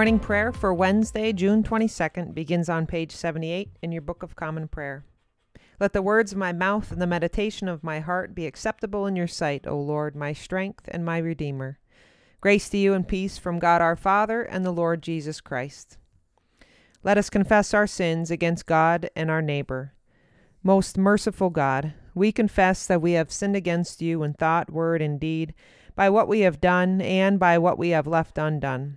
morning prayer for Wednesday, June 22nd begins on page 78 in your Book of Common Prayer. Let the words of my mouth and the meditation of my heart be acceptable in your sight, O Lord, my strength and my Redeemer. Grace to you and peace from God our Father and the Lord Jesus Christ. Let us confess our sins against God and our neighbor. Most merciful God, we confess that we have sinned against you in thought, word, and deed, by what we have done and by what we have left undone.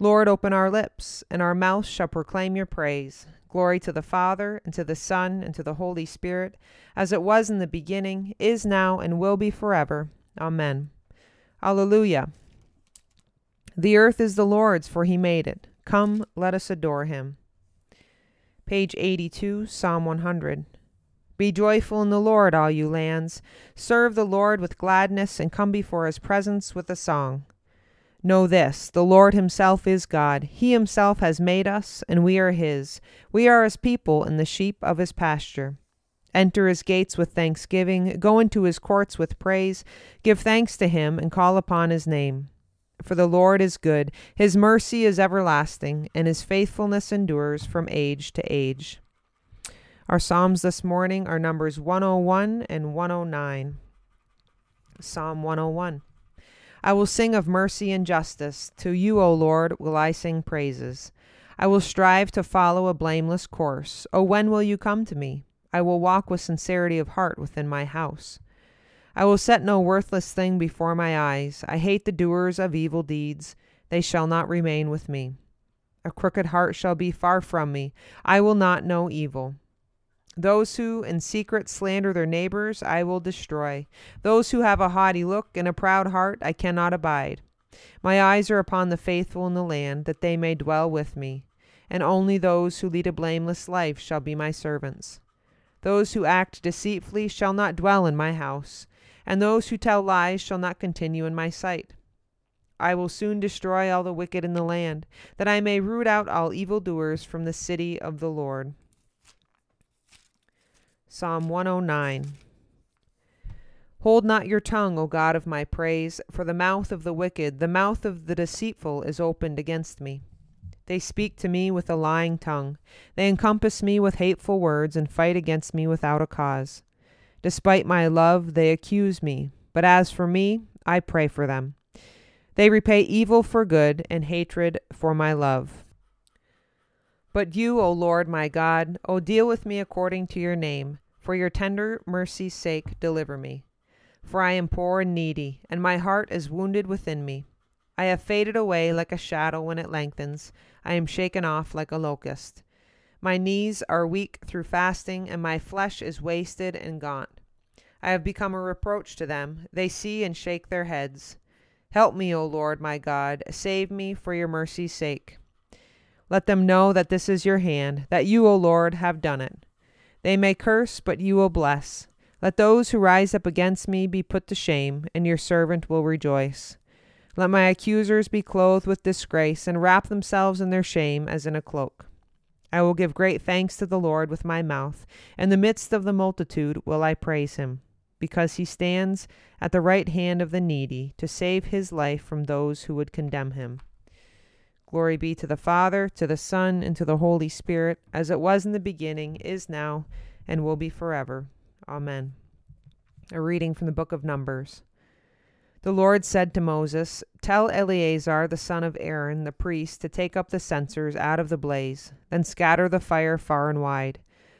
Lord, open our lips, and our mouth shall proclaim your praise. Glory to the Father, and to the Son, and to the Holy Spirit, as it was in the beginning, is now, and will be forever. Amen. Alleluia. The earth is the Lord's, for he made it. Come, let us adore him. Page 82, Psalm 100. Be joyful in the Lord, all you lands. Serve the Lord with gladness, and come before his presence with a song. Know this the Lord himself is God. He himself has made us, and we are his. We are his people and the sheep of his pasture. Enter his gates with thanksgiving, go into his courts with praise, give thanks to him, and call upon his name. For the Lord is good, his mercy is everlasting, and his faithfulness endures from age to age. Our Psalms this morning are Numbers 101 and 109. Psalm 101. I will sing of mercy and justice. To you, O Lord, will I sing praises. I will strive to follow a blameless course. O when will you come to me? I will walk with sincerity of heart within my house. I will set no worthless thing before my eyes. I hate the doers of evil deeds. They shall not remain with me. A crooked heart shall be far from me. I will not know evil. Those who in secret slander their neighbors, I will destroy. Those who have a haughty look and a proud heart, I cannot abide. My eyes are upon the faithful in the land, that they may dwell with me. And only those who lead a blameless life shall be my servants. Those who act deceitfully shall not dwell in my house and those who tell lies shall not continue in my sight. I will soon destroy all the wicked in the land, that I may root out all evildoers from the city of the Lord. Psalm 109 Hold not your tongue, O God of my praise, for the mouth of the wicked, the mouth of the deceitful is opened against me. They speak to me with a lying tongue. They encompass me with hateful words and fight against me without a cause. Despite my love, they accuse me, but as for me, I pray for them. They repay evil for good and hatred for my love. But you, O Lord my God, O deal with me according to your name. For your tender mercy's sake, deliver me. For I am poor and needy, and my heart is wounded within me. I have faded away like a shadow when it lengthens. I am shaken off like a locust. My knees are weak through fasting, and my flesh is wasted and gaunt. I have become a reproach to them. They see and shake their heads. Help me, O Lord my God. Save me for your mercy's sake. Let them know that this is your hand, that you, O Lord, have done it. They may curse, but you will bless. Let those who rise up against me be put to shame, and your servant will rejoice. Let my accusers be clothed with disgrace, and wrap themselves in their shame as in a cloak. I will give great thanks to the Lord with my mouth. In the midst of the multitude will I praise him, because he stands at the right hand of the needy to save his life from those who would condemn him. Glory be to the Father, to the Son, and to the Holy Spirit, as it was in the beginning, is now, and will be forever. Amen. A reading from the book of Numbers. The Lord said to Moses, Tell Eleazar the son of Aaron, the priest, to take up the censers out of the blaze, then scatter the fire far and wide.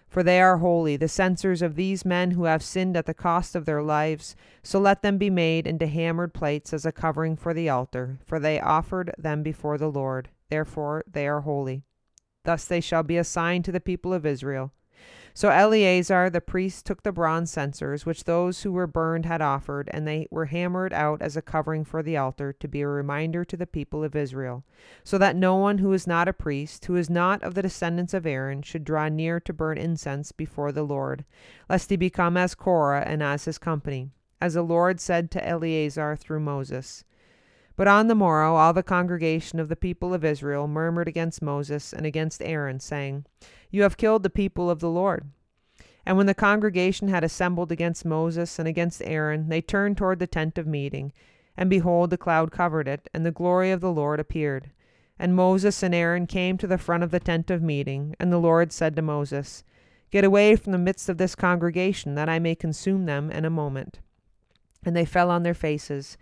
For they are holy, the censers of these men who have sinned at the cost of their lives. So let them be made into hammered plates as a covering for the altar, for they offered them before the Lord. Therefore they are holy. Thus they shall be a sign to the people of Israel. So Eleazar the priest took the bronze censers which those who were burned had offered, and they were hammered out as a covering for the altar, to be a reminder to the people of Israel, so that no one who is not a priest, who is not of the descendants of Aaron, should draw near to burn incense before the Lord, lest he become as Korah and as his company, as the Lord said to Eleazar through Moses. But on the morrow all the congregation of the people of Israel murmured against Moses and against Aaron, saying, You have killed the people of the Lord. And when the congregation had assembled against Moses and against Aaron, they turned toward the tent of meeting, and behold, the cloud covered it, and the glory of the Lord appeared. And Moses and Aaron came to the front of the tent of meeting, and the Lord said to Moses, Get away from the midst of this congregation, that I may consume them in a moment. And they fell on their faces.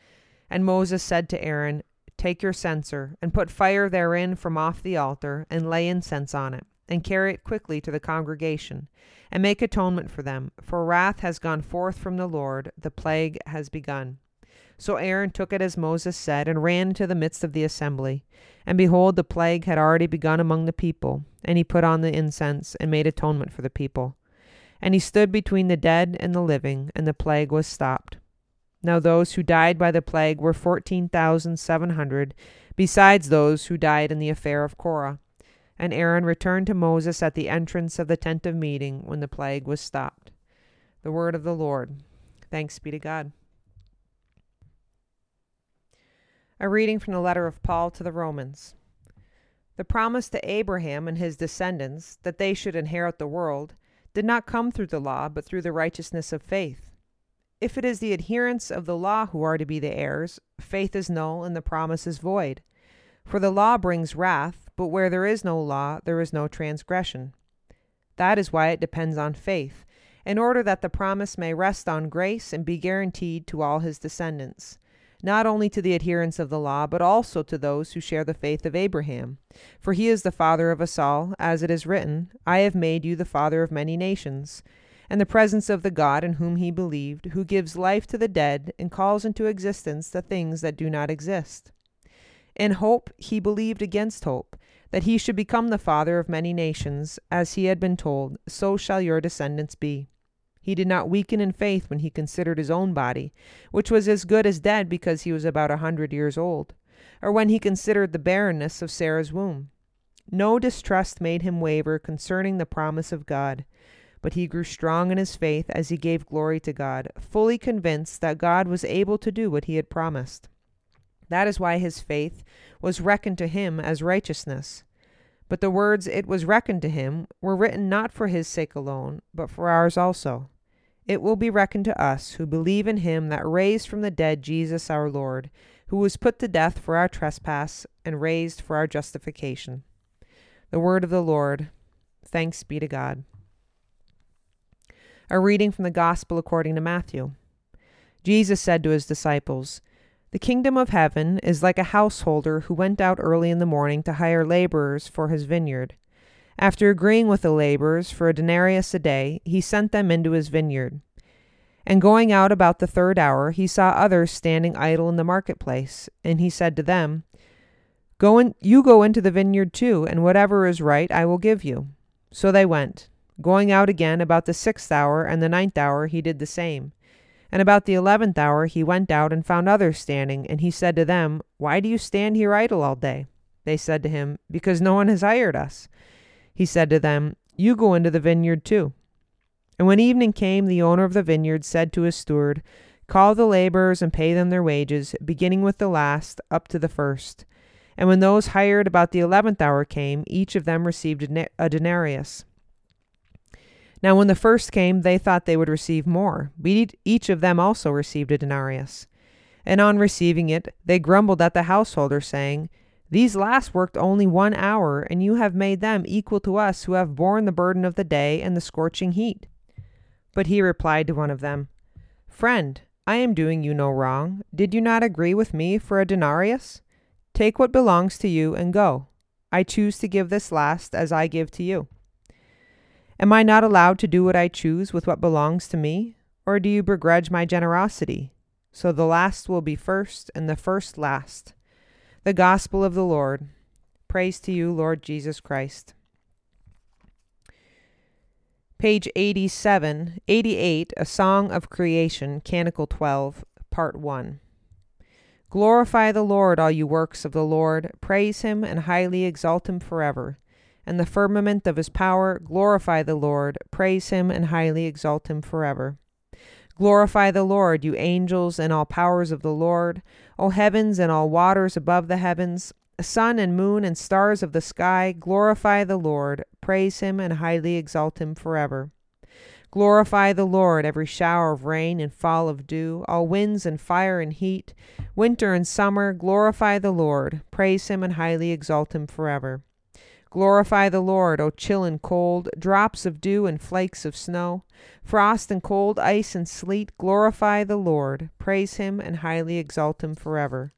And Moses said to Aaron, Take your censer, and put fire therein from off the altar, and lay incense on it, and carry it quickly to the congregation, and make atonement for them, for wrath has gone forth from the Lord, the plague has begun. So Aaron took it as Moses said, and ran into the midst of the assembly. And behold, the plague had already begun among the people, and he put on the incense, and made atonement for the people. And he stood between the dead and the living, and the plague was stopped. Now those who died by the plague were fourteen thousand seven hundred, besides those who died in the affair of Korah. And Aaron returned to Moses at the entrance of the tent of meeting when the plague was stopped. The word of the Lord. Thanks be to God. A reading from the letter of Paul to the Romans. The promise to Abraham and his descendants that they should inherit the world did not come through the law, but through the righteousness of faith. If it is the adherents of the law who are to be the heirs, faith is null and the promise is void. For the law brings wrath, but where there is no law, there is no transgression. That is why it depends on faith, in order that the promise may rest on grace and be guaranteed to all his descendants, not only to the adherents of the law, but also to those who share the faith of Abraham. For he is the father of us all, as it is written, I have made you the father of many nations and the presence of the God in whom he believed, who gives life to the dead and calls into existence the things that do not exist. In hope he believed against hope, that he should become the father of many nations, as he had been told, So shall your descendants be. He did not weaken in faith when he considered his own body, which was as good as dead because he was about a hundred years old, or when he considered the barrenness of Sarah's womb. No distrust made him waver concerning the promise of God but he grew strong in his faith as he gave glory to God, fully convinced that God was able to do what he had promised. That is why his faith was reckoned to him as righteousness. But the words, it was reckoned to him, were written not for his sake alone, but for ours also. It will be reckoned to us who believe in him that raised from the dead Jesus our Lord, who was put to death for our trespass and raised for our justification. The word of the Lord. Thanks be to God. A reading from the Gospel according to Matthew. Jesus said to his disciples, The kingdom of heaven is like a householder who went out early in the morning to hire laborers for his vineyard. After agreeing with the laborers for a denarius a day, he sent them into his vineyard. And going out about the third hour, he saw others standing idle in the marketplace, and he said to them, Go in, you go into the vineyard too, and whatever is right I will give you. So they went. Going out again about the sixth hour and the ninth hour, he did the same. And about the eleventh hour he went out and found others standing, and he said to them, Why do you stand here idle all day? They said to him, Because no one has hired us. He said to them, You go into the vineyard too. And when evening came, the owner of the vineyard said to his steward, Call the laborers and pay them their wages, beginning with the last up to the first. And when those hired about the eleventh hour came, each of them received a denarius. Now, when the first came, they thought they would receive more, each of them also received a denarius. And on receiving it, they grumbled at the householder, saying, These last worked only one hour, and you have made them equal to us who have borne the burden of the day and the scorching heat. But he replied to one of them, Friend, I am doing you no wrong. Did you not agree with me for a denarius? Take what belongs to you and go. I choose to give this last as I give to you. Am I not allowed to do what I choose with what belongs to me? Or do you begrudge my generosity? So the last will be first, and the first last. The Gospel of the Lord. Praise to you, Lord Jesus Christ. Page 87, 88, A Song of Creation, Canticle 12, Part 1. Glorify the Lord, all you works of the Lord. Praise him and highly exalt him forever. In the firmament of his power, glorify the Lord. Praise him and highly exalt him forever. Glorify the Lord, you angels and all powers of the Lord, O heavens and all waters above the heavens, sun and moon and stars of the sky, glorify the Lord, praise him and highly exalt him forever. Glorify the Lord, every shower of rain and fall of dew, all winds and fire and heat, winter and summer, glorify the Lord, praise him and highly exalt him forever. Glorify the Lord, O chill and cold, drops of dew and flakes of snow, frost and cold, ice and sleet, glorify the Lord, praise him and highly exalt him forever.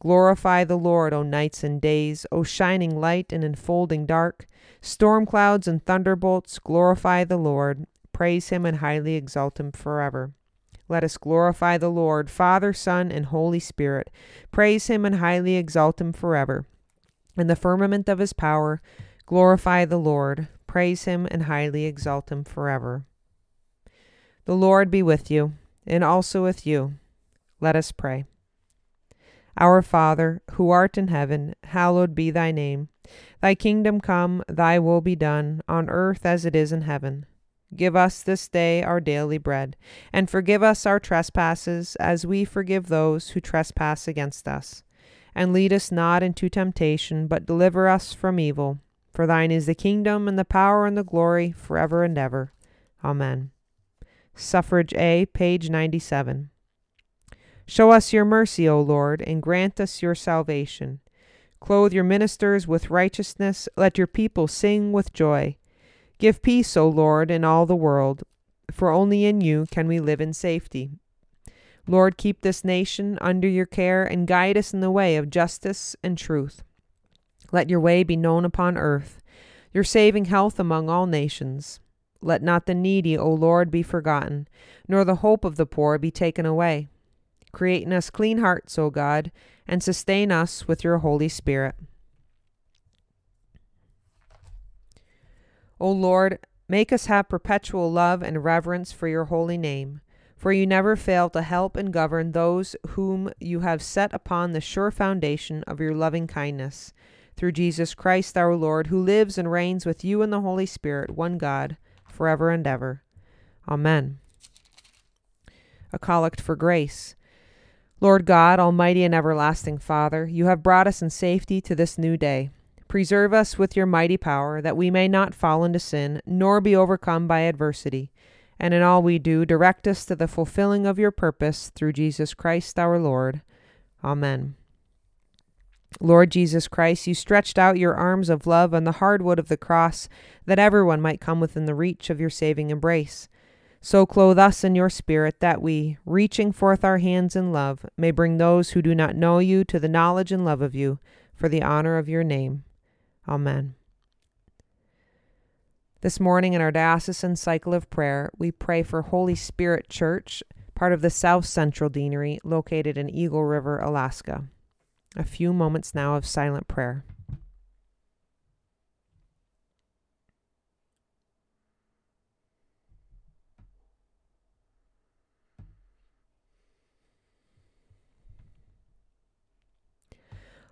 Glorify the Lord, O nights and days, O shining light and enfolding dark. Storm clouds and thunderbolts, glorify the Lord. Praise him and highly exalt him forever. Let us glorify the Lord, Father, Son, and Holy Spirit. Praise him and highly exalt him forever. In the firmament of his power, glorify the Lord. Praise him and highly exalt him forever. The Lord be with you, and also with you. Let us pray. Our Father, who art in heaven, hallowed be thy name. Thy kingdom come, thy will be done, on earth as it is in heaven. Give us this day our daily bread, and forgive us our trespasses, as we forgive those who trespass against us. And lead us not into temptation, but deliver us from evil. For thine is the kingdom, and the power, and the glory, forever and ever. Amen. Suffrage A, page 97. Show us your mercy, O Lord, and grant us your salvation. Clothe your ministers with righteousness. Let your people sing with joy. Give peace, O Lord, in all the world, for only in you can we live in safety. Lord, keep this nation under your care and guide us in the way of justice and truth. Let your way be known upon earth, your saving health among all nations. Let not the needy, O Lord, be forgotten, nor the hope of the poor be taken away. Create in us clean hearts, O God, and sustain us with your Holy Spirit. O Lord, make us have perpetual love and reverence for your holy name, for you never fail to help and govern those whom you have set upon the sure foundation of your loving kindness. Through Jesus Christ our Lord, who lives and reigns with you in the Holy Spirit, one God, forever and ever. Amen. A collect for grace. Lord God, Almighty and everlasting Father, you have brought us in safety to this new day. Preserve us with your mighty power, that we may not fall into sin, nor be overcome by adversity. And in all we do, direct us to the fulfilling of your purpose through Jesus Christ our Lord. Amen. Lord Jesus Christ, you stretched out your arms of love on the hard wood of the cross, that everyone might come within the reach of your saving embrace. So clothe us in your spirit that we, reaching forth our hands in love, may bring those who do not know you to the knowledge and love of you, for the honor of your name. Amen. This morning in our diocesan cycle of prayer, we pray for Holy Spirit Church, part of the South Central Deanery located in Eagle River, Alaska. A few moments now of silent prayer.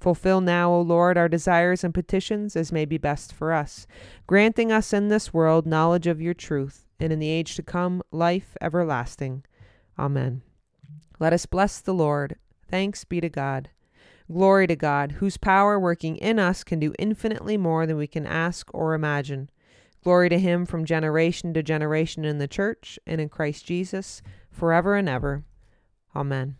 Fulfill now, O Lord, our desires and petitions as may be best for us, granting us in this world knowledge of your truth, and in the age to come life everlasting. Amen. Let us bless the Lord. Thanks be to God. Glory to God, whose power working in us can do infinitely more than we can ask or imagine. Glory to him from generation to generation in the church and in Christ Jesus, forever and ever. Amen.